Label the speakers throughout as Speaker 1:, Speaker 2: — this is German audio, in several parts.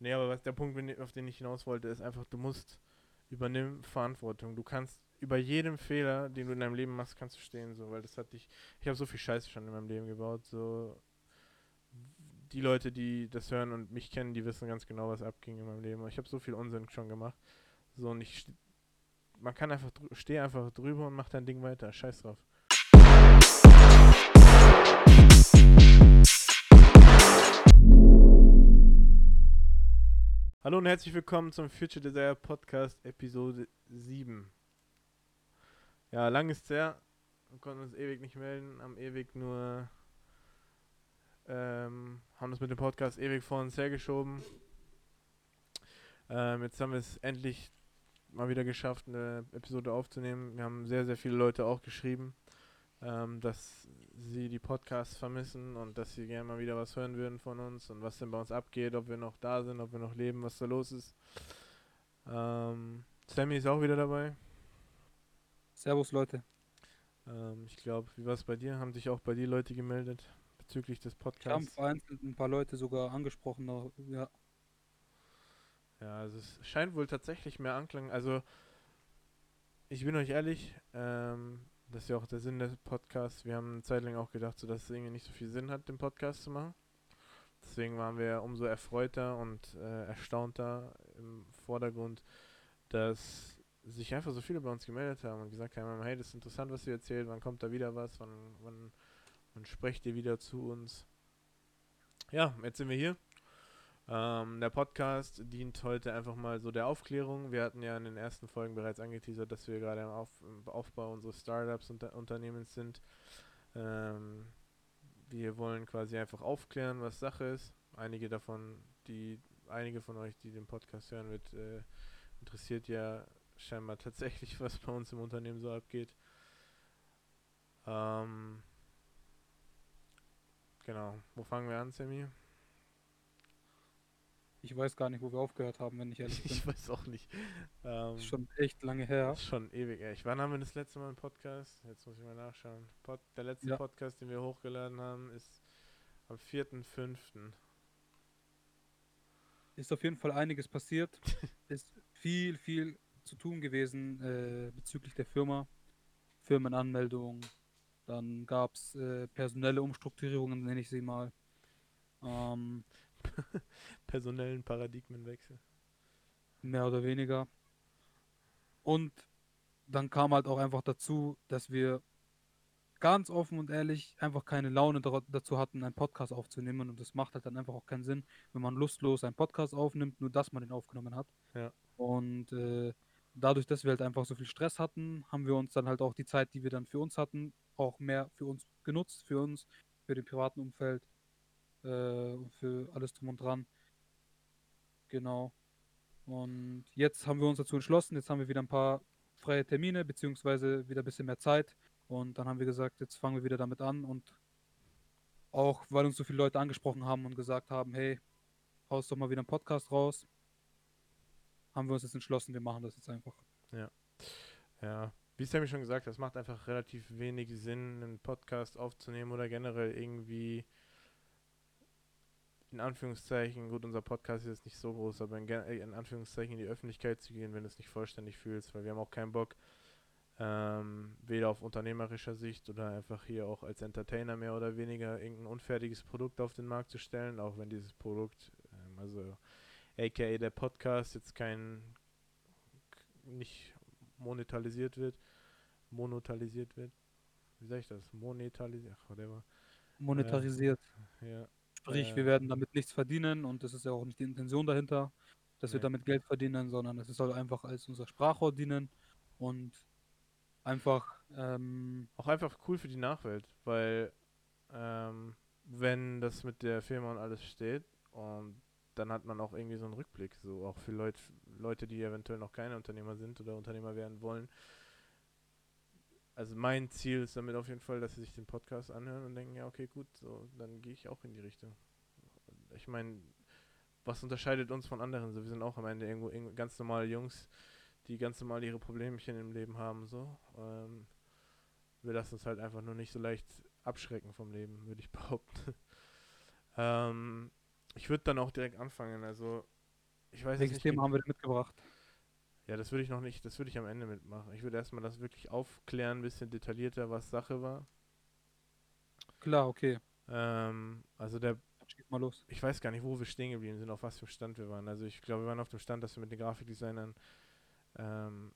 Speaker 1: Nee, aber was der Punkt, auf den ich hinaus wollte, ist einfach, du musst übernehmen Verantwortung. Du kannst über jedem Fehler, den du in deinem Leben machst, kannst du stehen, so, weil das hat dich. Ich habe so viel Scheiße schon in meinem Leben gebaut, so. Die Leute, die das hören und mich kennen, die wissen ganz genau, was abging in meinem Leben. Ich habe so viel Unsinn schon gemacht. So, und ich. Man kann einfach, steh einfach drüber und mach dein Ding weiter. Scheiß drauf. Hallo und herzlich willkommen zum Future Desire Podcast Episode 7. Ja, lang ist her. Wir konnten uns ewig nicht melden, haben ewig nur. Ähm, haben uns mit dem Podcast ewig vor uns hergeschoben. Ähm, jetzt haben wir es endlich mal wieder geschafft, eine Episode aufzunehmen. Wir haben sehr, sehr viele Leute auch geschrieben, ähm, dass sie die Podcasts vermissen und dass sie gerne mal wieder was hören würden von uns und was denn bei uns abgeht, ob wir noch da sind, ob wir noch leben, was da los ist. Ähm, Sammy ist auch wieder dabei.
Speaker 2: Servus Leute.
Speaker 1: Ähm, ich glaube, wie war es bei dir? Haben sich auch bei dir Leute gemeldet bezüglich des Podcasts?
Speaker 2: Haben vereinzelt ein paar Leute sogar angesprochen, ja.
Speaker 1: Ja, also es scheint wohl tatsächlich mehr Anklang. Also, ich bin euch ehrlich, ähm, das ist ja auch der Sinn des Podcasts. Wir haben eine Zeit lang auch gedacht, so, dass es irgendwie nicht so viel Sinn hat, den Podcast zu machen. Deswegen waren wir umso erfreuter und äh, erstaunter im Vordergrund, dass sich einfach so viele bei uns gemeldet haben und gesagt haben, hey, das ist interessant, was ihr erzählt, wann kommt da wieder was, wann, wann, wann sprecht ihr wieder zu uns. Ja, jetzt sind wir hier. Ähm, der Podcast dient heute einfach mal so der Aufklärung. Wir hatten ja in den ersten Folgen bereits angeteasert, dass wir gerade im, Auf, im Aufbau unseres Startups und Unternehmens sind. Ähm, wir wollen quasi einfach aufklären, was Sache ist. Einige davon, die, einige von euch, die den Podcast hören, wird äh, interessiert ja scheinbar tatsächlich, was bei uns im Unternehmen so abgeht. Ähm, genau. Wo fangen wir an, Sammy?
Speaker 2: Ich weiß gar nicht, wo wir aufgehört haben, wenn ich ehrlich bin.
Speaker 1: ich weiß auch nicht.
Speaker 2: Ähm, ist schon echt lange her.
Speaker 1: Schon ewig, ey. Wann haben wir das letzte Mal einen Podcast? Jetzt muss ich mal nachschauen. Pod der letzte ja. Podcast, den wir hochgeladen haben, ist am 4.5.
Speaker 2: Ist auf jeden Fall einiges passiert. ist viel, viel zu tun gewesen äh, bezüglich der Firma. Firmenanmeldung. Dann gab es äh, personelle Umstrukturierungen, nenne ich sie mal. Ähm,
Speaker 1: personellen Paradigmenwechsel.
Speaker 2: Mehr oder weniger. Und dann kam halt auch einfach dazu, dass wir ganz offen und ehrlich einfach keine Laune dazu hatten, einen Podcast aufzunehmen. Und das macht halt dann einfach auch keinen Sinn, wenn man lustlos einen Podcast aufnimmt, nur dass man den aufgenommen hat.
Speaker 1: Ja.
Speaker 2: Und äh, dadurch, dass wir halt einfach so viel Stress hatten, haben wir uns dann halt auch die Zeit, die wir dann für uns hatten, auch mehr für uns genutzt, für uns, für den privaten Umfeld äh, für alles drum und dran. Genau. Und jetzt haben wir uns dazu entschlossen, jetzt haben wir wieder ein paar freie Termine, beziehungsweise wieder ein bisschen mehr Zeit. Und dann haben wir gesagt, jetzt fangen wir wieder damit an. Und auch weil uns so viele Leute angesprochen haben und gesagt haben, hey, haust doch mal wieder einen Podcast raus, haben wir uns jetzt entschlossen, wir machen das jetzt einfach.
Speaker 1: Ja. Ja. Wie ja schon gesagt hat, es macht einfach relativ wenig Sinn, einen Podcast aufzunehmen oder generell irgendwie in Anführungszeichen, gut, unser Podcast ist jetzt nicht so groß, aber in, äh, in, Anführungszeichen in die Öffentlichkeit zu gehen, wenn du es nicht vollständig fühlst, weil wir haben auch keinen Bock, ähm, weder auf unternehmerischer Sicht oder einfach hier auch als Entertainer mehr oder weniger irgendein unfertiges Produkt auf den Markt zu stellen, auch wenn dieses Produkt, ähm, also aka der Podcast jetzt kein nicht monetarisiert wird, monetarisiert wird. Wie sag ich das? Monetarisiert, ach, whatever.
Speaker 2: Monetarisiert.
Speaker 1: Äh, ja.
Speaker 2: Sprich, wir werden damit nichts verdienen und das ist ja auch nicht die Intention dahinter, dass wir damit Geld verdienen, sondern es soll einfach als unser Sprachrohr dienen und einfach ähm,
Speaker 1: Auch einfach cool für die Nachwelt, weil ähm, wenn das mit der Firma und alles steht und dann hat man auch irgendwie so einen Rückblick, so auch für Leut, Leute, die eventuell noch keine Unternehmer sind oder Unternehmer werden wollen. Also mein Ziel ist damit auf jeden Fall, dass sie sich den Podcast anhören und denken, ja okay, gut, so dann gehe ich auch in die Richtung. Ich meine, was unterscheidet uns von anderen? So, wir sind auch am Ende irgendwo, irgendwo ganz normale Jungs, die ganz normal ihre Problemchen im Leben haben. So, ähm, wir lassen uns halt einfach nur nicht so leicht abschrecken vom Leben, würde ich behaupten. ähm, ich würde dann auch direkt anfangen. Also ich weiß
Speaker 2: Welches
Speaker 1: nicht.
Speaker 2: Thema haben wir denn mitgebracht?
Speaker 1: Ja, das würde ich noch nicht, das würde ich am Ende mitmachen. Ich würde erstmal das wirklich aufklären, ein bisschen detaillierter, was Sache war.
Speaker 2: Klar, okay.
Speaker 1: Ähm, also der,
Speaker 2: schieß mal los.
Speaker 1: ich weiß gar nicht, wo wir stehen geblieben sind, auf was für einem Stand wir waren. Also ich glaube, wir waren auf dem Stand, dass wir mit den Grafikdesignern ähm,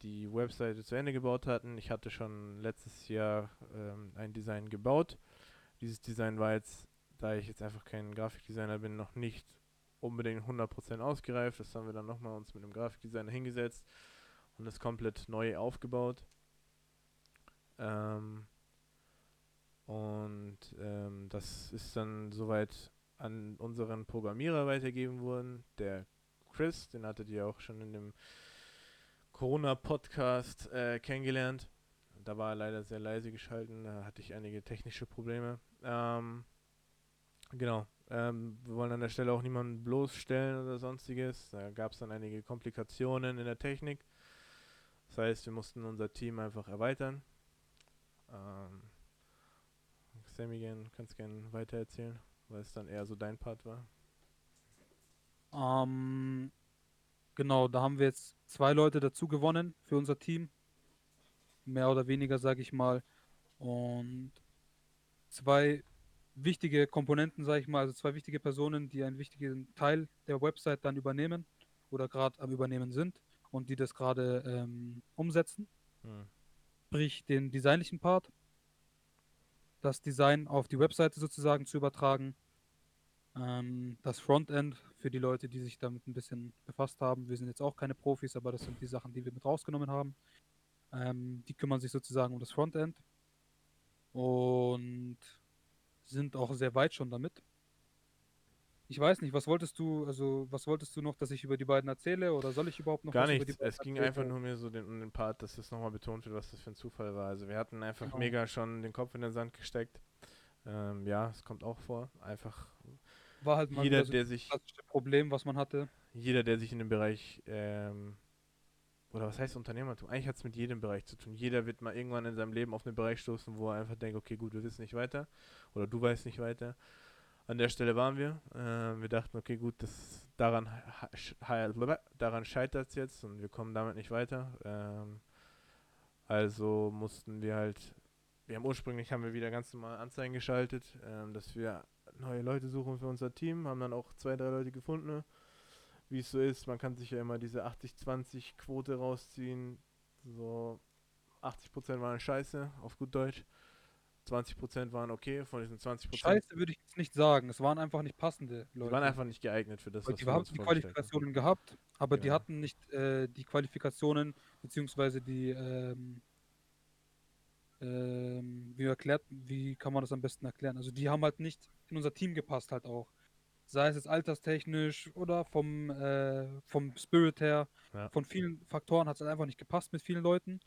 Speaker 1: die Webseite zu Ende gebaut hatten. Ich hatte schon letztes Jahr ähm, ein Design gebaut. Dieses Design war jetzt, da ich jetzt einfach kein Grafikdesigner bin, noch nicht unbedingt 100% ausgereift. Das haben wir dann nochmal uns mit einem Grafikdesigner hingesetzt und das komplett neu aufgebaut. Ähm, und ähm, das ist dann soweit an unseren Programmierer weitergegeben worden. Der Chris, den hattet ihr auch schon in dem Corona-Podcast äh, kennengelernt. Da war er leider sehr leise geschalten, da hatte ich einige technische Probleme. Ähm, genau, ähm, wir wollen an der Stelle auch niemanden bloßstellen oder sonstiges. Da gab es dann einige Komplikationen in der Technik. Das heißt, wir mussten unser Team einfach erweitern. Ähm, Sammy, kannst gerne weitererzählen, weil es dann eher so dein Part war.
Speaker 2: Ähm, genau, da haben wir jetzt zwei Leute dazu gewonnen für unser Team. Mehr oder weniger, sage ich mal. Und zwei wichtige Komponenten, sage ich mal, also zwei wichtige Personen, die einen wichtigen Teil der Website dann übernehmen oder gerade am Übernehmen sind und die das gerade ähm, umsetzen.
Speaker 1: Hm.
Speaker 2: sprich den designlichen Part, das Design auf die Webseite sozusagen zu übertragen, ähm, das Frontend für die Leute, die sich damit ein bisschen befasst haben. Wir sind jetzt auch keine Profis, aber das sind die Sachen, die wir mit rausgenommen haben. Ähm, die kümmern sich sozusagen um das Frontend und sind auch sehr weit schon damit. Ich weiß nicht, was wolltest du, also was wolltest du noch, dass ich über die beiden erzähle oder soll ich überhaupt noch
Speaker 1: Gar
Speaker 2: was
Speaker 1: nichts. Es ging
Speaker 2: erzählen?
Speaker 1: einfach nur mir so den, um den Part, dass es nochmal betont wird, was das für ein Zufall war. Also wir hatten einfach
Speaker 2: Genau.
Speaker 1: mega schon den Kopf in den Sand gesteckt. Ähm, ja, es kommt auch vor. Einfach
Speaker 2: War halt mal
Speaker 1: jeder,
Speaker 2: so
Speaker 1: der
Speaker 2: das
Speaker 1: sich,
Speaker 2: Problem, was man hatte.
Speaker 1: jeder, der sich in dem Bereich, ähm, oder was heißt Unternehmertum? Eigentlich hat es mit jedem Bereich zu tun. Jeder wird mal irgendwann in seinem Leben auf einen Bereich stoßen, wo er einfach denkt, okay, gut, wir wissen nicht weiter. Oder du weißt nicht weiter. An der Stelle waren wir. Ähm, wir dachten, okay, gut, das, daran, daran scheitert es jetzt und wir kommen damit nicht weiter. Ähm, also mussten wir halt, wir haben ursprünglich haben wir wieder ganz normal Anzeigen geschaltet, ähm, dass wir neue Leute suchen für unser Team, haben dann auch zwei, drei Leute gefunden. Wie es so ist, man kann sich ja immer diese 80-20 Quote rausziehen. So 80% waren scheiße, auf gut Deutsch. 20% waren okay, von diesen 20%
Speaker 2: Scheiße würde ich jetzt nicht sagen. Es waren einfach nicht passende
Speaker 1: die
Speaker 2: Leute.
Speaker 1: waren einfach nicht geeignet für das, was
Speaker 2: die
Speaker 1: wir
Speaker 2: haben
Speaker 1: uns
Speaker 2: die
Speaker 1: vorgestellt haben.
Speaker 2: Qualifikationen gehabt, aber die
Speaker 1: Genau.
Speaker 2: hatten nicht äh, die Qualifikationen, beziehungsweise die, ähm, ähm, wie erklärt, wie kann man das am besten erklären? Also die haben halt nicht in unser Team gepasst halt auch. Sei es jetzt alterstechnisch oder vom, äh, vom Spirit her.
Speaker 1: Ja.
Speaker 2: Von vielen Faktoren hat es halt einfach nicht gepasst mit vielen Leuten.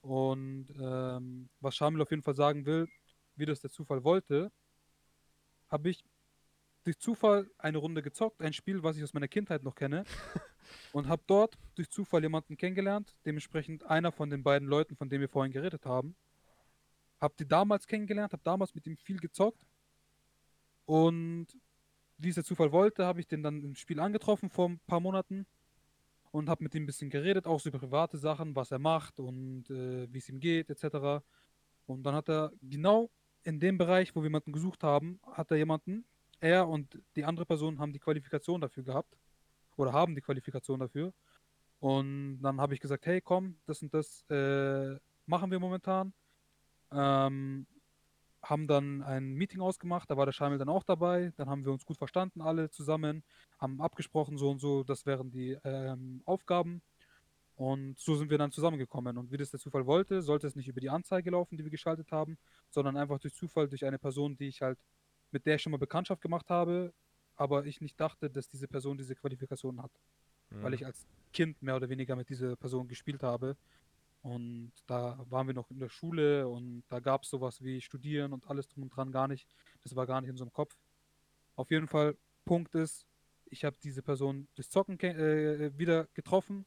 Speaker 2: Und ähm, was Shamil auf jeden Fall sagen will, wie das der Zufall wollte, habe ich durch Zufall eine Runde gezockt, ein Spiel, was ich aus meiner Kindheit noch kenne. und habe dort durch Zufall jemanden kennengelernt, dementsprechend einer von den beiden Leuten, von denen wir vorhin geredet haben. Hab die damals kennengelernt, habe damals mit ihm viel gezockt. Und wie es der Zufall wollte, habe ich den dann im Spiel angetroffen vor ein paar Monaten und habe mit ihm ein bisschen geredet, auch so über private Sachen, was er macht und äh, wie es ihm geht, etc. Und dann hat er genau in dem Bereich, wo wir jemanden gesucht haben, hat er jemanden, er und die andere Person haben die Qualifikation dafür gehabt oder haben die Qualifikation dafür. Und dann habe ich gesagt, hey, komm, das und das äh, machen wir momentan. Ähm, haben dann ein Meeting ausgemacht, da war der Schamil dann auch dabei. Dann haben wir uns gut verstanden, alle zusammen, haben abgesprochen, so und so, das wären die ähm, Aufgaben. Und so sind wir dann zusammengekommen. Und wie das der Zufall wollte, sollte es nicht über die Anzeige laufen, die wir geschaltet haben, sondern einfach durch Zufall, durch eine Person, die ich halt, mit der ich schon mal Bekanntschaft gemacht habe, aber ich nicht dachte, dass diese Person diese Qualifikation hat. Weil
Speaker 1: Mhm.
Speaker 2: ich als Kind mehr oder weniger mit dieser Person gespielt habe. Und da waren wir noch in der Schule und da gab es sowas wie Studieren und alles drum und dran gar nicht. Das war gar nicht in so einem Kopf. Auf jeden Fall, Punkt ist, ich habe diese Person durch Zocken ke- äh, wieder getroffen,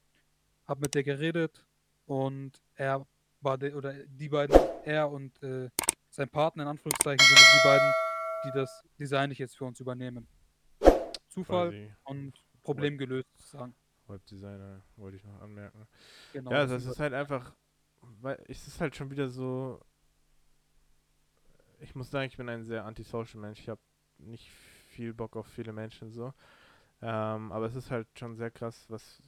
Speaker 2: habe mit der geredet und er war der, oder die beiden, er und äh, sein Partner in Anführungszeichen sind die beiden, die das Design nicht jetzt für uns übernehmen. Zufall und Problem gelöst, sozusagen.
Speaker 1: Webdesigner wollte ich noch anmerken.
Speaker 2: Genau,
Speaker 1: ja,
Speaker 2: das ist
Speaker 1: halt einfach, weil es ist halt schon wieder so. Ich muss sagen, ich bin ein sehr antisocial Mensch. Ich habe nicht viel Bock auf viele Menschen so. Ähm, aber es ist halt schon sehr krass, was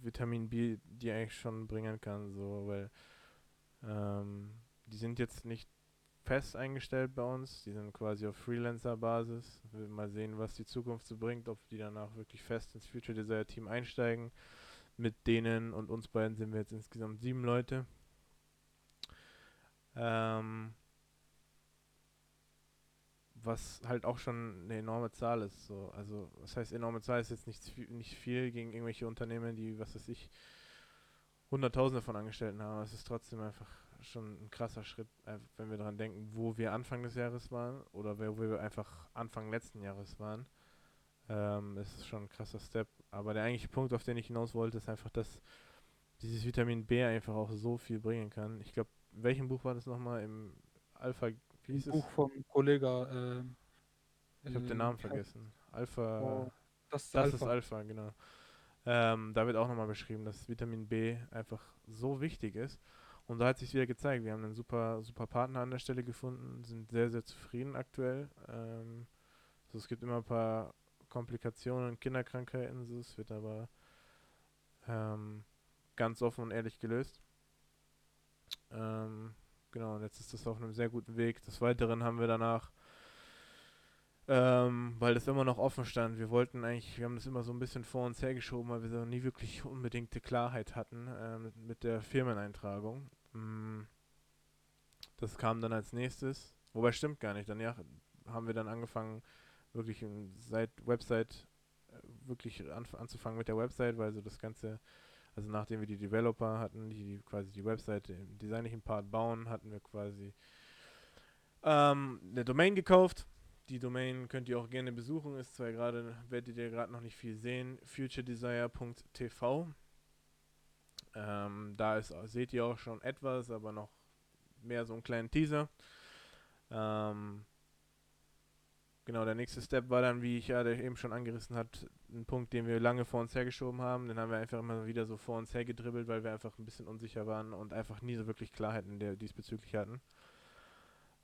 Speaker 1: Vitamin B dir eigentlich schon bringen kann, so, weil ähm, die sind jetzt nicht fest eingestellt bei uns, die sind quasi auf Freelancer-Basis. Wir mal sehen, was die Zukunft so bringt, ob die danach wirklich fest ins Future Desire Team einsteigen. Mit denen und uns beiden sind wir jetzt insgesamt sieben Leute. Ähm, was halt auch schon eine enorme Zahl ist. So. Also, was heißt enorme Zahl? Ist jetzt nicht, nicht viel gegen irgendwelche Unternehmen, die, was weiß ich, Hunderttausende von Angestellten haben. Es ist trotzdem einfach schon ein krasser Schritt, wenn wir daran denken, wo wir Anfang des Jahres waren oder wo wir einfach Anfang letzten Jahres waren. Ähm, ist schon ein krasser Step. Aber der eigentliche Punkt, auf den ich hinaus wollte, ist einfach, dass dieses Vitamin B einfach auch so viel bringen kann. Ich glaube, welchem Buch war das nochmal? Im Alpha,
Speaker 2: wie hieß Buch es? vom Kollege.
Speaker 1: Äh, ich habe den Namen vergessen. Alpha. Oh, das ist das Alpha. ist Alpha, genau. Ähm, da wird auch nochmal beschrieben, dass Vitamin B einfach so wichtig ist. Und da hat sich wieder gezeigt, wir haben einen super, super Partner an der Stelle gefunden, sind sehr, sehr zufrieden aktuell. Ähm, also es gibt immer ein paar Komplikationen Kinderkrankheiten, so, es wird aber ähm, ganz offen und ehrlich gelöst. Ähm, genau, und jetzt ist das auf einem sehr guten Weg. Des Weiteren haben wir danach ähm, weil das immer noch offen stand. Wir wollten eigentlich, wir haben das immer so ein bisschen vor uns hergeschoben, weil wir so nie wirklich unbedingte Klarheit hatten äh, mit, der Firmeneintragung. Mm, das kam dann als nächstes, wobei stimmt gar nicht. Dann ja, haben wir dann angefangen, wirklich seit Website äh, wirklich an, anzufangen mit der Website, weil so das Ganze, also nachdem wir die Developer hatten, die, die quasi die Website im designlichen Part bauen, hatten wir quasi ähm, eine Domain gekauft die Domain könnt ihr auch gerne besuchen, ist zwar gerade, werdet ihr gerade noch nicht viel sehen, futuredesire.tv. Ähm, da ist, seht ihr auch schon etwas, aber noch mehr so einen kleinen Teaser. Ähm, genau, der nächste Step war dann, wie ich ja eben schon angerissen hat, ein Punkt, den wir lange vor uns hergeschoben haben. Den haben wir einfach immer wieder so vor uns hergedribbelt, weil wir einfach ein bisschen unsicher waren und einfach nie so wirklich Klarheit in der diesbezüglich hatten.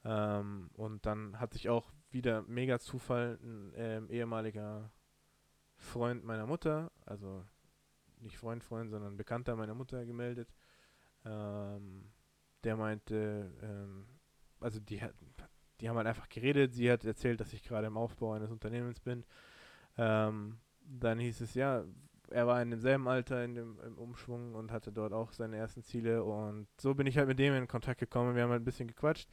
Speaker 1: Ähm, und dann hat sich auch wieder mega Zufall ein ähm, ehemaliger Freund meiner Mutter, also nicht Freund, Freund, sondern Bekannter meiner Mutter gemeldet. Ähm, der meinte, ähm, also die, die haben halt einfach geredet. Sie hat erzählt, dass ich gerade im Aufbau eines Unternehmens bin. Ähm, dann hieß es ja, er war in demselben Alter in dem im Umschwung und hatte dort auch seine ersten Ziele und so bin ich halt mit dem in Kontakt gekommen. Wir haben halt ein bisschen gequatscht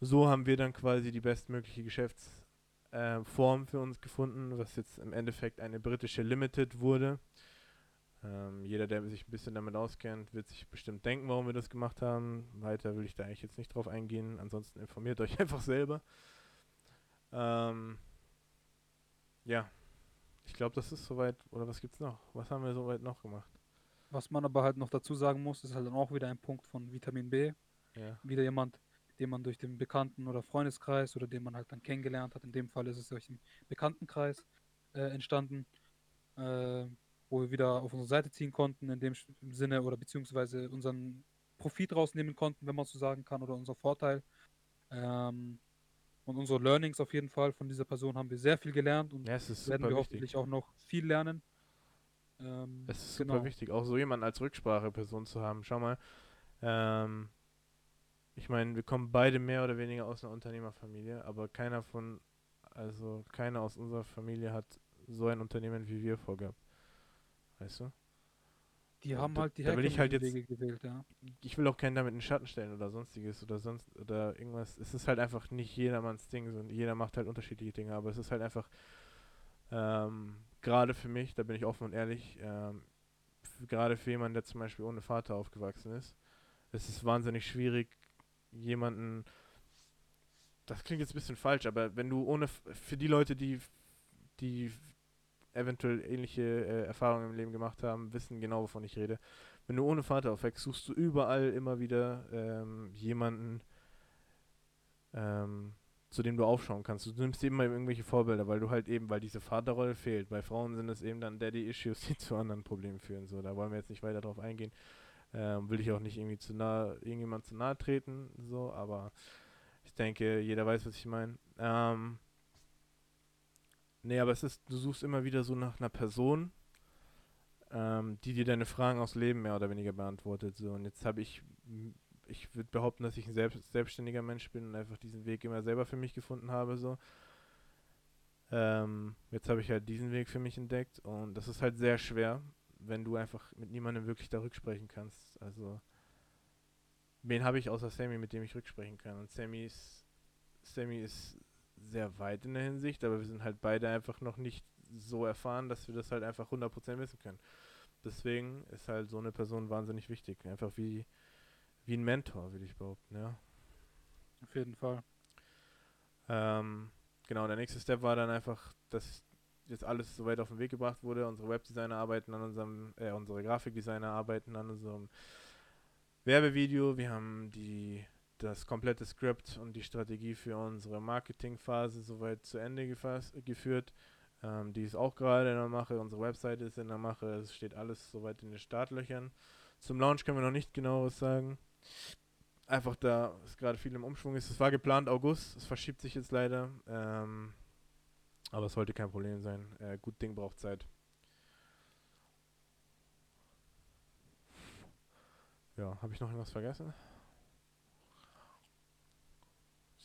Speaker 1: so haben wir dann quasi die bestmögliche Geschäftsform äh, für uns gefunden, was jetzt im Endeffekt eine britische Limited wurde. Ähm, jeder, der sich ein bisschen damit auskennt, wird sich bestimmt denken, warum wir das gemacht haben. Weiter will ich da eigentlich jetzt nicht drauf eingehen. Ansonsten informiert euch einfach selber. Ähm, ja, ich glaube, das ist soweit. Oder was gibt's noch? Was haben wir soweit noch gemacht?
Speaker 2: Was man aber halt noch dazu sagen muss, ist halt dann auch wieder ein Punkt von Vitamin B. Ja. Wieder jemand, den man durch den Bekannten- oder Freundeskreis oder den man halt dann kennengelernt hat. In dem Fall ist es durch den Bekanntenkreis äh, entstanden, äh, wo wir wieder auf unsere Seite ziehen konnten, in dem Sinne oder beziehungsweise unseren Profit rausnehmen konnten, wenn man so sagen kann, oder unser Vorteil. Ähm, und unsere Learnings auf jeden Fall von dieser Person haben wir sehr viel gelernt und
Speaker 1: ja,
Speaker 2: werden wir hoffentlich auch noch viel lernen.
Speaker 1: Ähm, es ist genau. super wichtig, auch so jemanden als Rückspracheperson zu haben. Schau mal, ähm, ich meine, wir kommen beide mehr oder weniger aus einer Unternehmerfamilie, aber keiner von, also keiner aus unserer Familie hat so ein Unternehmen wie wir vorgehabt. Weißt du?
Speaker 2: Die haben da, halt die
Speaker 1: da will ich halt jetzt,
Speaker 2: Wege gewählt, ja.
Speaker 1: Ich will auch keinen damit in den Schatten stellen oder sonstiges oder sonst oder irgendwas. Es ist halt einfach nicht jedermanns Ding, so, jeder macht halt unterschiedliche Dinge, aber es ist halt einfach ähm, gerade für mich, da bin ich offen und ehrlich, ähm, gerade für jemanden, der zum Beispiel ohne Vater aufgewachsen ist, es ist wahnsinnig schwierig, jemanden, das klingt jetzt ein bisschen falsch, aber wenn du ohne, für die Leute, die, die eventuell ähnliche äh, Erfahrungen im Leben gemacht haben, wissen genau, wovon ich rede. Wenn du ohne Vater aufwächst, suchst du überall immer wieder ähm, jemanden, ähm, zu dem du aufschauen kannst. Du nimmst eben mal irgendwelche Vorbilder, weil du halt eben, weil diese Vaterrolle fehlt. Bei Frauen sind es eben dann Daddy-Issues, die zu anderen Problemen führen. So, da wollen wir jetzt nicht weiter drauf eingehen. Ähm, will ich auch nicht irgendwie zu nah, irgendjemand zu nahe treten, so, aber ich denke, jeder weiß, was ich meine. Ähm, nee, aber es ist, du suchst immer wieder so nach einer Person, ähm, die dir deine Fragen aus Leben mehr oder weniger beantwortet. So, und jetzt habe ich ich würde behaupten, dass ich ein selbst, selbstständiger Mensch bin und einfach diesen Weg immer selber für mich gefunden habe. So. Ähm, jetzt habe ich halt diesen Weg für mich entdeckt und das ist halt sehr schwer, wenn du einfach mit niemandem wirklich da rücksprechen kannst. Also, wen habe ich außer Sammy, mit dem ich rücksprechen kann? Und Sammy ist, Sammy ist sehr weit in der Hinsicht, aber wir sind halt beide einfach noch nicht so erfahren, dass wir das halt einfach 100% wissen können. Deswegen ist halt so eine Person wahnsinnig wichtig. Einfach wie wie ein Mentor, würde ich behaupten, ja.
Speaker 2: Auf jeden Fall.
Speaker 1: Ähm, genau, der nächste Step war dann einfach, dass jetzt alles so weit auf den Weg gebracht wurde. Unsere Webdesigner arbeiten an unserem, äh, unsere Grafikdesigner arbeiten an unserem Werbevideo. Wir haben die das komplette Skript und die Strategie für unsere Marketingphase soweit zu Ende geführt. Ähm, die ist auch gerade in der Mache. Unsere Webseite ist in der Mache. Es steht alles soweit in den Startlöchern. Zum Launch können wir noch nicht genau was sagen. Einfach da es gerade viel im Umschwung ist. Es war geplant August, es verschiebt sich jetzt leider. Ähm, aber es sollte kein Problem sein. Äh, gut Ding braucht Zeit. Ja, habe ich noch irgendwas vergessen?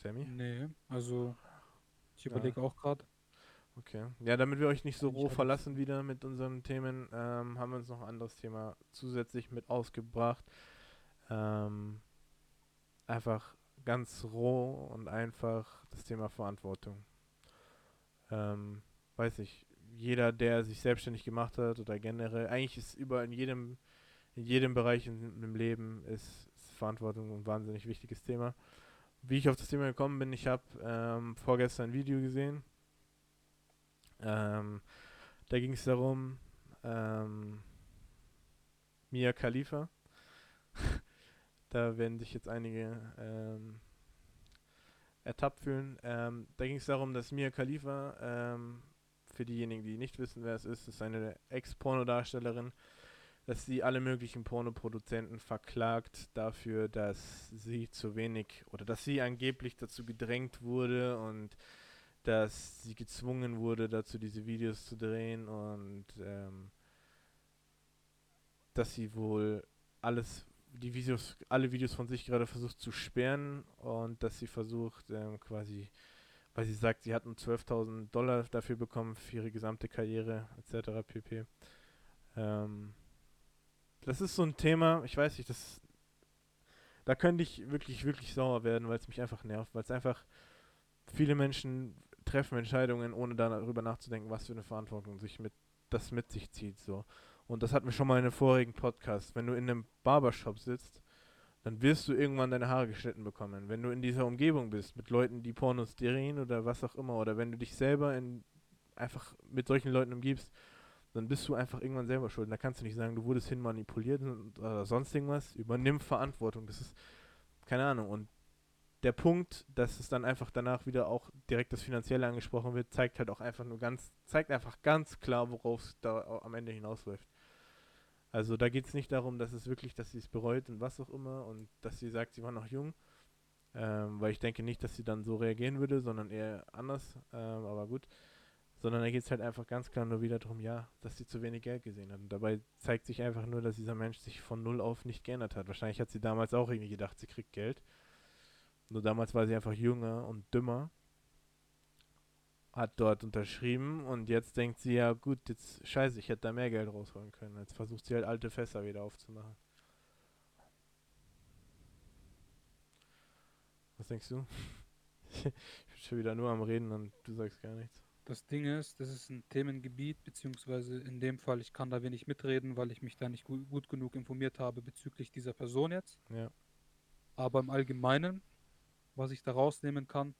Speaker 2: Sammy? Nee, also ich überlege ja. auch gerade.
Speaker 1: Okay. Ja, damit wir euch nicht so roh verlassen wieder mit unseren Themen, ähm, haben wir uns noch ein anderes Thema zusätzlich mit ausgebracht. Ähm, einfach ganz roh und einfach das Thema Verantwortung. Ähm, weiß ich, jeder, der sich selbstständig gemacht hat oder generell, eigentlich ist überall in jedem, in jedem Bereich in, im Leben ist, ist, Verantwortung ein wahnsinnig wichtiges Thema. Wie ich auf das Thema gekommen bin, ich habe ähm, vorgestern ein Video gesehen. Ähm, da ging es darum, ähm, Mia Khalifa Da werden sich jetzt einige ähm, ertappt fühlen. Ähm, da ging es darum, dass Mia Khalifa, ähm, für diejenigen, die nicht wissen, wer es ist, ist eine Ex-Pornodarstellerin, dass sie alle möglichen Pornoproduzenten verklagt dafür, dass sie zu wenig oder dass sie angeblich dazu gedrängt wurde und dass sie gezwungen wurde, dazu diese Videos zu drehen und ähm, dass sie wohl alles die Videos, alle Videos von sich gerade versucht zu sperren und dass sie versucht, ähm, quasi, weil sie sagt, sie hat nur 12.000 Dollar dafür bekommen für ihre gesamte Karriere, etc. pp. Ähm, das ist so ein Thema, ich weiß nicht, das, da könnte ich wirklich, wirklich sauer werden, weil es mich einfach nervt, weil es einfach, viele Menschen treffen Entscheidungen, ohne darüber nachzudenken, was für eine Verantwortung sich mit, das mit sich zieht, so. Und das hatten wir schon mal in einem vorigen Podcast. Wenn du in einem Barbershop sitzt, dann wirst du irgendwann deine Haare geschnitten bekommen. Wenn du in dieser Umgebung bist, mit Leuten, die Pornos drehen oder was auch immer, oder wenn du dich selber in, einfach mit solchen Leuten umgibst, dann bist du einfach irgendwann selber schuld. Da kannst du nicht sagen, du wurdest hin manipuliert oder sonst irgendwas. Übernimm Verantwortung. Das ist, keine Ahnung. Und der Punkt, dass es dann einfach danach wieder auch direkt das Finanzielle angesprochen wird, zeigt halt auch einfach nur ganz, zeigt einfach ganz klar, worauf es da am Ende hinausläuft. Also da geht es nicht darum, dass es wirklich, dass sie es bereut und was auch immer und dass sie sagt, sie war noch jung. Ähm, weil ich denke nicht, dass sie dann so reagieren würde, sondern eher anders. Ähm, aber gut. Sondern da geht es halt einfach ganz klar nur wieder darum, ja, dass sie zu wenig Geld gesehen hat. Und dabei zeigt sich einfach nur, dass dieser Mensch sich von null auf nicht geändert hat. Wahrscheinlich hat sie damals auch irgendwie gedacht, sie kriegt Geld. Nur damals war sie einfach jünger und dümmer hat dort unterschrieben und jetzt denkt sie ja, gut, jetzt scheiße, ich hätte da mehr Geld rausholen können. Jetzt versucht sie halt alte Fässer wieder aufzumachen. Was denkst du? ich bin schon wieder nur am Reden und du sagst gar nichts.
Speaker 2: Das Ding ist, das ist ein Themengebiet, beziehungsweise in dem Fall, ich kann da wenig mitreden, weil ich mich da nicht gut, gut genug informiert habe bezüglich dieser Person jetzt.
Speaker 1: Ja.
Speaker 2: Aber im Allgemeinen, was ich da rausnehmen kann,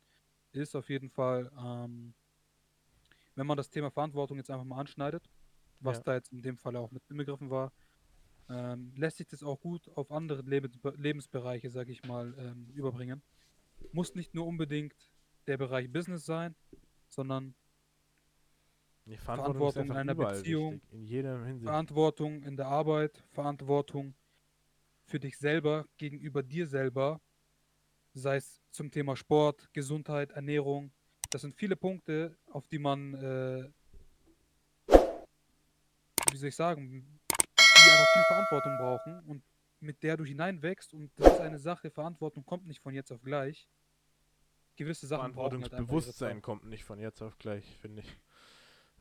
Speaker 2: ist auf jeden Fall, ähm, wenn man das Thema Verantwortung jetzt einfach mal anschneidet, was ja. da jetzt in dem Fall auch mit inbegriffen war, ähm, lässt sich das auch gut auf andere Lebens Lebensbereiche, sage ich mal, ähm, überbringen. Muss nicht nur unbedingt der Bereich Business sein, sondern
Speaker 1: Die
Speaker 2: Verantwortung
Speaker 1: ist
Speaker 2: in einer Beziehung,
Speaker 1: wichtig, in jeder Hinsicht.
Speaker 2: Verantwortung in der Arbeit, Verantwortung für dich selber, gegenüber dir selber, sei es zum Thema Sport, Gesundheit, Ernährung. Das sind viele Punkte, auf die man, äh, wie soll ich sagen, die einfach viel Verantwortung brauchen und mit der du hineinwächst. Und das ist eine Sache, Verantwortung kommt nicht von jetzt auf gleich. Gewisse Sachen halt
Speaker 1: Verantwortungsbewusstsein
Speaker 2: Zeit.
Speaker 1: kommt nicht von jetzt auf gleich, finde ich.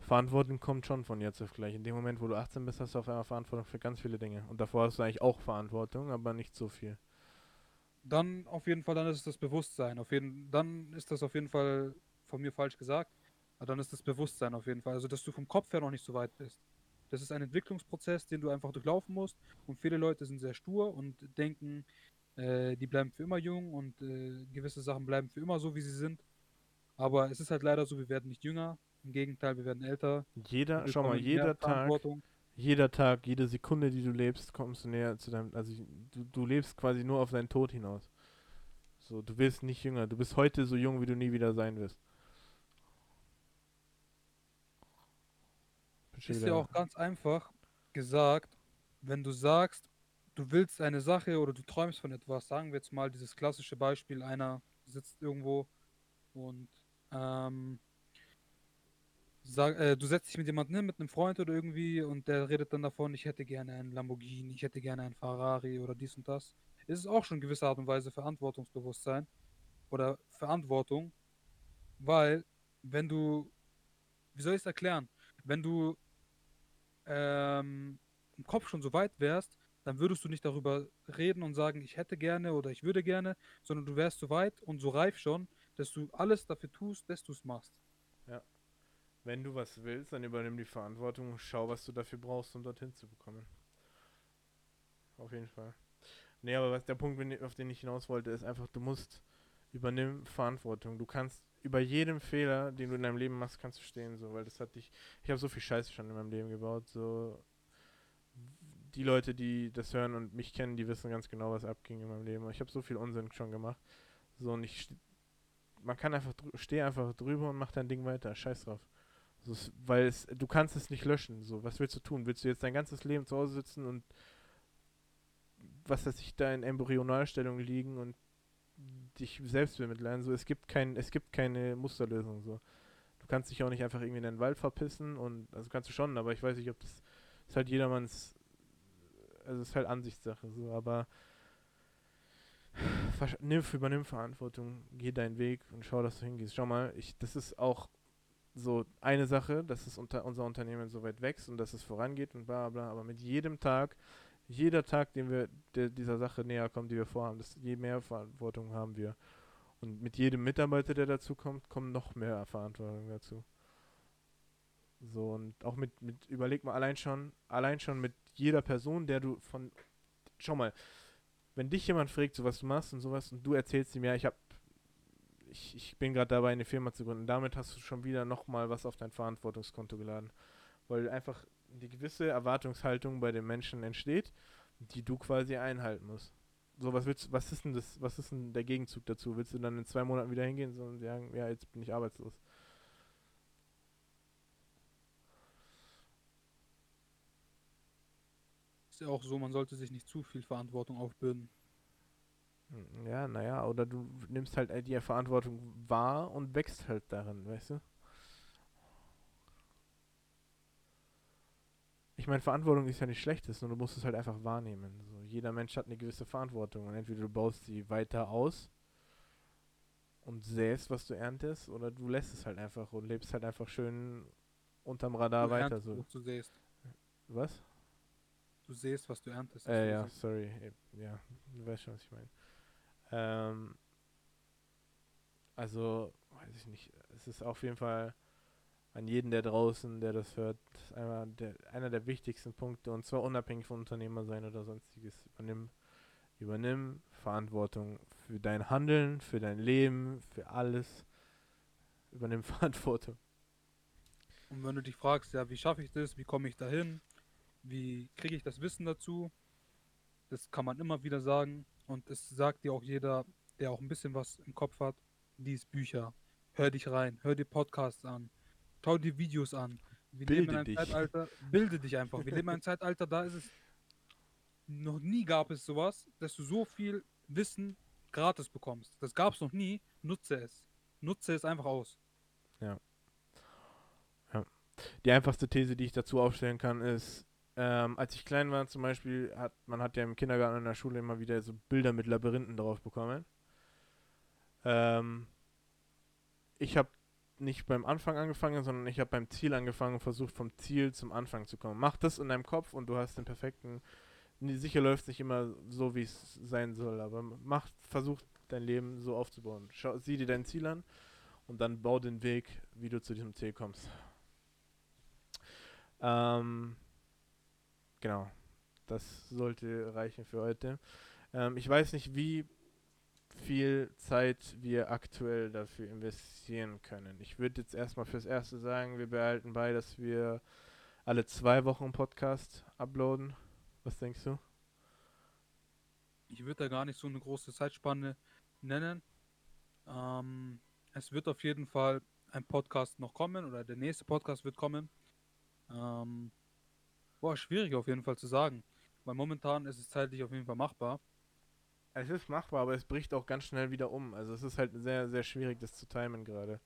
Speaker 1: Verantwortung kommt schon von jetzt auf gleich. In dem Moment, wo du 18 bist, hast du auf einmal Verantwortung für ganz viele Dinge. Und davor hast du eigentlich auch Verantwortung, aber nicht so viel.
Speaker 2: Dann auf jeden Fall, dann ist es das Bewusstsein. Auf jeden, dann ist das auf jeden Fall von mir falsch gesagt. Aber dann ist das Bewusstsein auf jeden Fall. Also, dass du vom Kopf her noch nicht so weit bist. Das ist ein Entwicklungsprozess, den du einfach durchlaufen musst. Und viele Leute sind sehr stur und denken, äh, die bleiben für immer jung und äh, gewisse Sachen bleiben für immer so, wie sie sind. Aber es ist halt leider so, wir werden nicht jünger. Im Gegenteil, wir werden älter.
Speaker 1: Jeder, schau mal, jeder Tag, jeder Tag, jede Sekunde, die du lebst, kommst du näher zu deinem, also du, du lebst quasi nur auf deinen Tod hinaus. So, du wirst nicht jünger. Du bist heute so jung, wie du nie wieder sein wirst.
Speaker 2: Ist ja auch ganz einfach gesagt, wenn du sagst, du willst eine Sache oder du träumst von etwas, sagen wir jetzt mal dieses klassische Beispiel, einer sitzt irgendwo und ähm, sag, äh, du setzt dich mit jemandem hin, mit einem Freund oder irgendwie und der redet dann davon, ich hätte gerne einen Lamborghini, ich hätte gerne einen Ferrari oder dies und das. Es ist auch schon in gewisser Art und Weise Verantwortungsbewusstsein oder Verantwortung, weil wenn du, wie soll ich es erklären, wenn du ähm, im Kopf schon so weit wärst, dann würdest du nicht darüber reden und sagen, ich hätte gerne oder ich würde gerne, sondern du wärst so weit und so reif schon, dass du alles dafür tust, dass du es machst.
Speaker 1: Wenn du was willst, dann übernimm die Verantwortung und schau, was du dafür brauchst, um dorthin zu bekommen. Auf jeden Fall. Nee, aber was der Punkt, auf den ich hinaus wollte, ist einfach, du musst übernimm Verantwortung. Du kannst über jedem Fehler, den du in deinem Leben machst, kannst du stehen, so, weil das hat dich. Ich habe so viel Scheiße schon in meinem Leben gebaut, so. Die Leute, die das hören und mich kennen, die wissen ganz genau, was abging in meinem Leben. Ich habe so viel Unsinn schon gemacht. So, und ich. Man kann einfach, steh einfach drüber und mach dein Ding weiter. Scheiß drauf. Es, weil es, du kannst es nicht löschen. So, was willst du tun? Willst du jetzt dein ganzes Leben zu Hause sitzen und was weiß ich, da in Embryonalstellung liegen und dich selbst bemitleiden? So, es gibt kein, es gibt keine Musterlösung. So, du kannst dich auch nicht einfach irgendwie in den Wald verpissen und also kannst du schon, aber ich weiß nicht, ob das ist halt jedermanns, also es ist halt Ansichtssache. So, aber nimm, übernimm Verantwortung, geh deinen Weg und schau, dass du hingehst. Schau mal, ich, das ist auch so eine Sache, dass es unter unser Unternehmen so weit wächst und dass es vorangeht und bla bla, aber mit jedem Tag, jeder Tag, den wir dieser Sache näher kommen, die wir vorhaben, das, je mehr Verantwortung haben wir. Und mit jedem Mitarbeiter, der dazu kommt, kommt noch mehr Verantwortung dazu. So, und auch mit, mit, überleg mal allein schon, allein schon mit jeder Person, der du von, schau mal, wenn dich jemand fragt, so was du machst und sowas, und du erzählst ihm, ja, ich hab, ich, ich bin gerade dabei, eine Firma zu gründen, damit hast du schon wieder nochmal was auf dein Verantwortungskonto geladen. Weil einfach die gewisse Erwartungshaltung bei den Menschen entsteht, die du quasi einhalten musst. So, was willst was ist denn das, was ist denn der Gegenzug dazu? Willst du dann in zwei Monaten wieder hingehen und sagen, ja, jetzt bin ich arbeitslos?
Speaker 2: Ist ja auch so, man sollte sich nicht zu viel Verantwortung aufbürden.
Speaker 1: Hm, Ja, naja, oder du nimmst halt die Verantwortung wahr und wächst halt darin, weißt du? Ich meine, Verantwortung ist ja nicht schlechtes, nur du musst es halt einfach wahrnehmen. So, jeder Mensch hat eine gewisse Verantwortung und entweder du baust sie weiter aus und säst, was du erntest, oder du lässt es halt einfach und lebst halt einfach schön unterm Radar
Speaker 2: Du
Speaker 1: weiter.
Speaker 2: erntest,
Speaker 1: So.
Speaker 2: was du sähst.
Speaker 1: Was?
Speaker 2: Du sähst, was du erntest.
Speaker 1: Äh,
Speaker 2: hast
Speaker 1: ja, sorry. äh, Ja, du weißt schon, was ich meine. Ähm, also, weiß ich nicht. Es ist auf jeden Fall an jeden, der draußen, der das hört, einmal der, einer der wichtigsten Punkte und zwar unabhängig von Unternehmer sein oder sonstiges. Übernimm, übernimm Verantwortung für dein Handeln, für dein Leben, für alles. Übernimm Verantwortung.
Speaker 2: Und wenn du dich fragst, ja, wie schaffe ich das, wie komme ich dahin, wie kriege ich das Wissen dazu, das kann man immer wieder sagen. Und es sagt dir auch jeder, der auch ein bisschen was im Kopf hat, lies Bücher, hör dich rein, hör dir Podcasts an, schau dir Videos an. Wir leben in
Speaker 1: Bilde
Speaker 2: einem
Speaker 1: dich.
Speaker 2: Zeitalter, bilde dich einfach. Wir leben in einem Zeitalter, da ist es, noch nie gab es sowas, dass du so viel Wissen gratis bekommst. Das gab es noch nie, nutze es. Nutze es einfach aus.
Speaker 1: Die einfachste These, die ich dazu aufstellen kann, ist, ähm, als ich klein war zum Beispiel, hat man hat ja im Kindergarten in der Schule immer wieder so Bilder mit Labyrinthen drauf bekommen. Ähm, ich habe nicht beim Anfang angefangen, sondern ich habe beim Ziel angefangen und versucht vom Ziel zum Anfang zu kommen. Mach das in deinem Kopf und du hast den perfekten. Sicher läuft es nicht immer so, wie es sein soll, aber mach, versuch dein Leben so aufzubauen. Schau, sieh dir dein Ziel an und dann bau den Weg, wie du zu diesem Ziel kommst. Ähm, genau. Das sollte reichen für heute. Ähm, ich weiß nicht, wie viel Zeit wir aktuell dafür investieren können. Ich würde jetzt erstmal fürs Erste sagen, wir behalten bei, dass wir alle zwei Wochen Podcast uploaden. Was denkst du?
Speaker 2: Ich würde da gar nicht so eine große Zeitspanne nennen. Ähm, es wird auf jeden Fall ein Podcast noch kommen oder der nächste Podcast wird kommen. Ähm, boah, schwierig auf jeden Fall zu sagen. Weil momentan ist es zeitlich auf jeden Fall machbar.
Speaker 1: Es ist machbar, aber es bricht auch ganz schnell wieder um. Also es ist halt sehr, sehr schwierig, das zu timen gerade.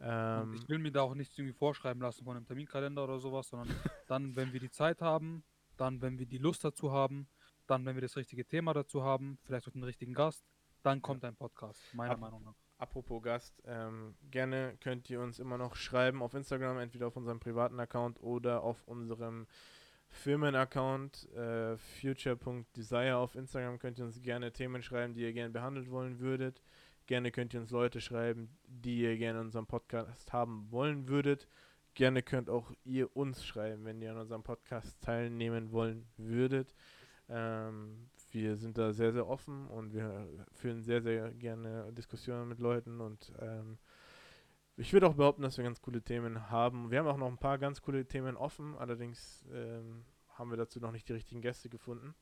Speaker 1: Ähm,
Speaker 2: ich will mir da auch nichts irgendwie vorschreiben lassen von einem Terminkalender oder sowas, sondern dann, wenn wir die Zeit haben, dann, wenn wir die Lust dazu haben, dann, wenn wir das richtige Thema dazu haben, vielleicht auch den richtigen Gast, dann kommt ein Podcast, meiner
Speaker 1: Ab-
Speaker 2: Meinung nach.
Speaker 1: Apropos Gast, ähm, gerne könnt ihr uns immer noch schreiben auf Instagram, entweder auf unserem privaten Account oder auf unserem Firmenaccount äh, future.desire auf Instagram könnt ihr uns gerne Themen schreiben, die ihr gerne behandelt wollen würdet. Gerne könnt ihr uns Leute schreiben, die ihr gerne in unserem Podcast haben wollen würdet. Gerne könnt auch ihr uns schreiben, wenn ihr an unserem Podcast teilnehmen wollen würdet. Ähm, wir sind da sehr, sehr offen und wir führen sehr, sehr gerne Diskussionen mit Leuten und ähm, ich würde auch behaupten, dass wir ganz coole Themen haben. Wir haben auch noch ein paar ganz coole Themen offen, allerdings ähm, haben wir dazu noch nicht die richtigen Gäste gefunden.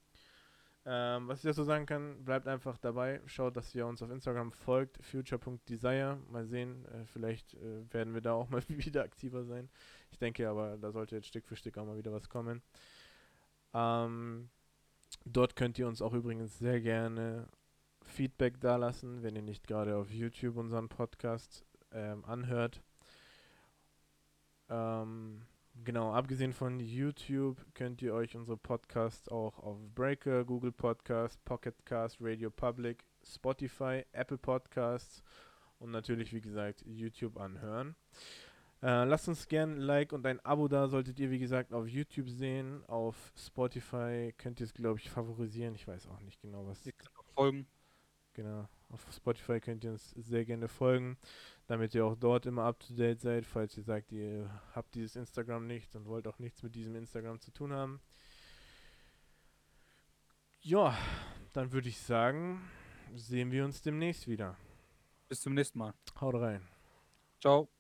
Speaker 1: Ähm, was ich dazu sagen kann, bleibt einfach dabei. Schaut, dass ihr uns auf Instagram folgt, future.desire. Mal sehen, äh, vielleicht äh, werden wir da auch mal wieder aktiver sein. Ich denke aber, da sollte jetzt Stück für Stück auch mal wieder was kommen. Ähm, dort könnt ihr uns auch übrigens sehr gerne Feedback dalassen, wenn ihr nicht gerade auf YouTube unseren Podcast ähm, anhört. Ähm, genau, abgesehen von YouTube könnt ihr euch unsere Podcasts auch auf Breaker, Google Podcast, Pocket Cast, Radio Public, Spotify, Apple Podcasts und natürlich, wie gesagt, YouTube anhören. Äh, lasst uns gerne ein Like und ein Abo da, solltet ihr, wie gesagt, auf YouTube sehen. Auf Spotify könnt ihr es, glaube ich, favorisieren. Ich weiß auch nicht genau, was
Speaker 2: Ihr könnt auch folgen.
Speaker 1: Genau. Auf Spotify könnt ihr uns sehr gerne folgen, damit ihr auch dort immer up to date seid, falls ihr sagt, ihr habt dieses Instagram nicht und wollt auch nichts mit diesem Instagram zu tun haben. Ja, dann würde ich sagen, sehen wir uns demnächst wieder.
Speaker 2: Bis zum nächsten Mal.
Speaker 1: Haut rein.
Speaker 2: Ciao.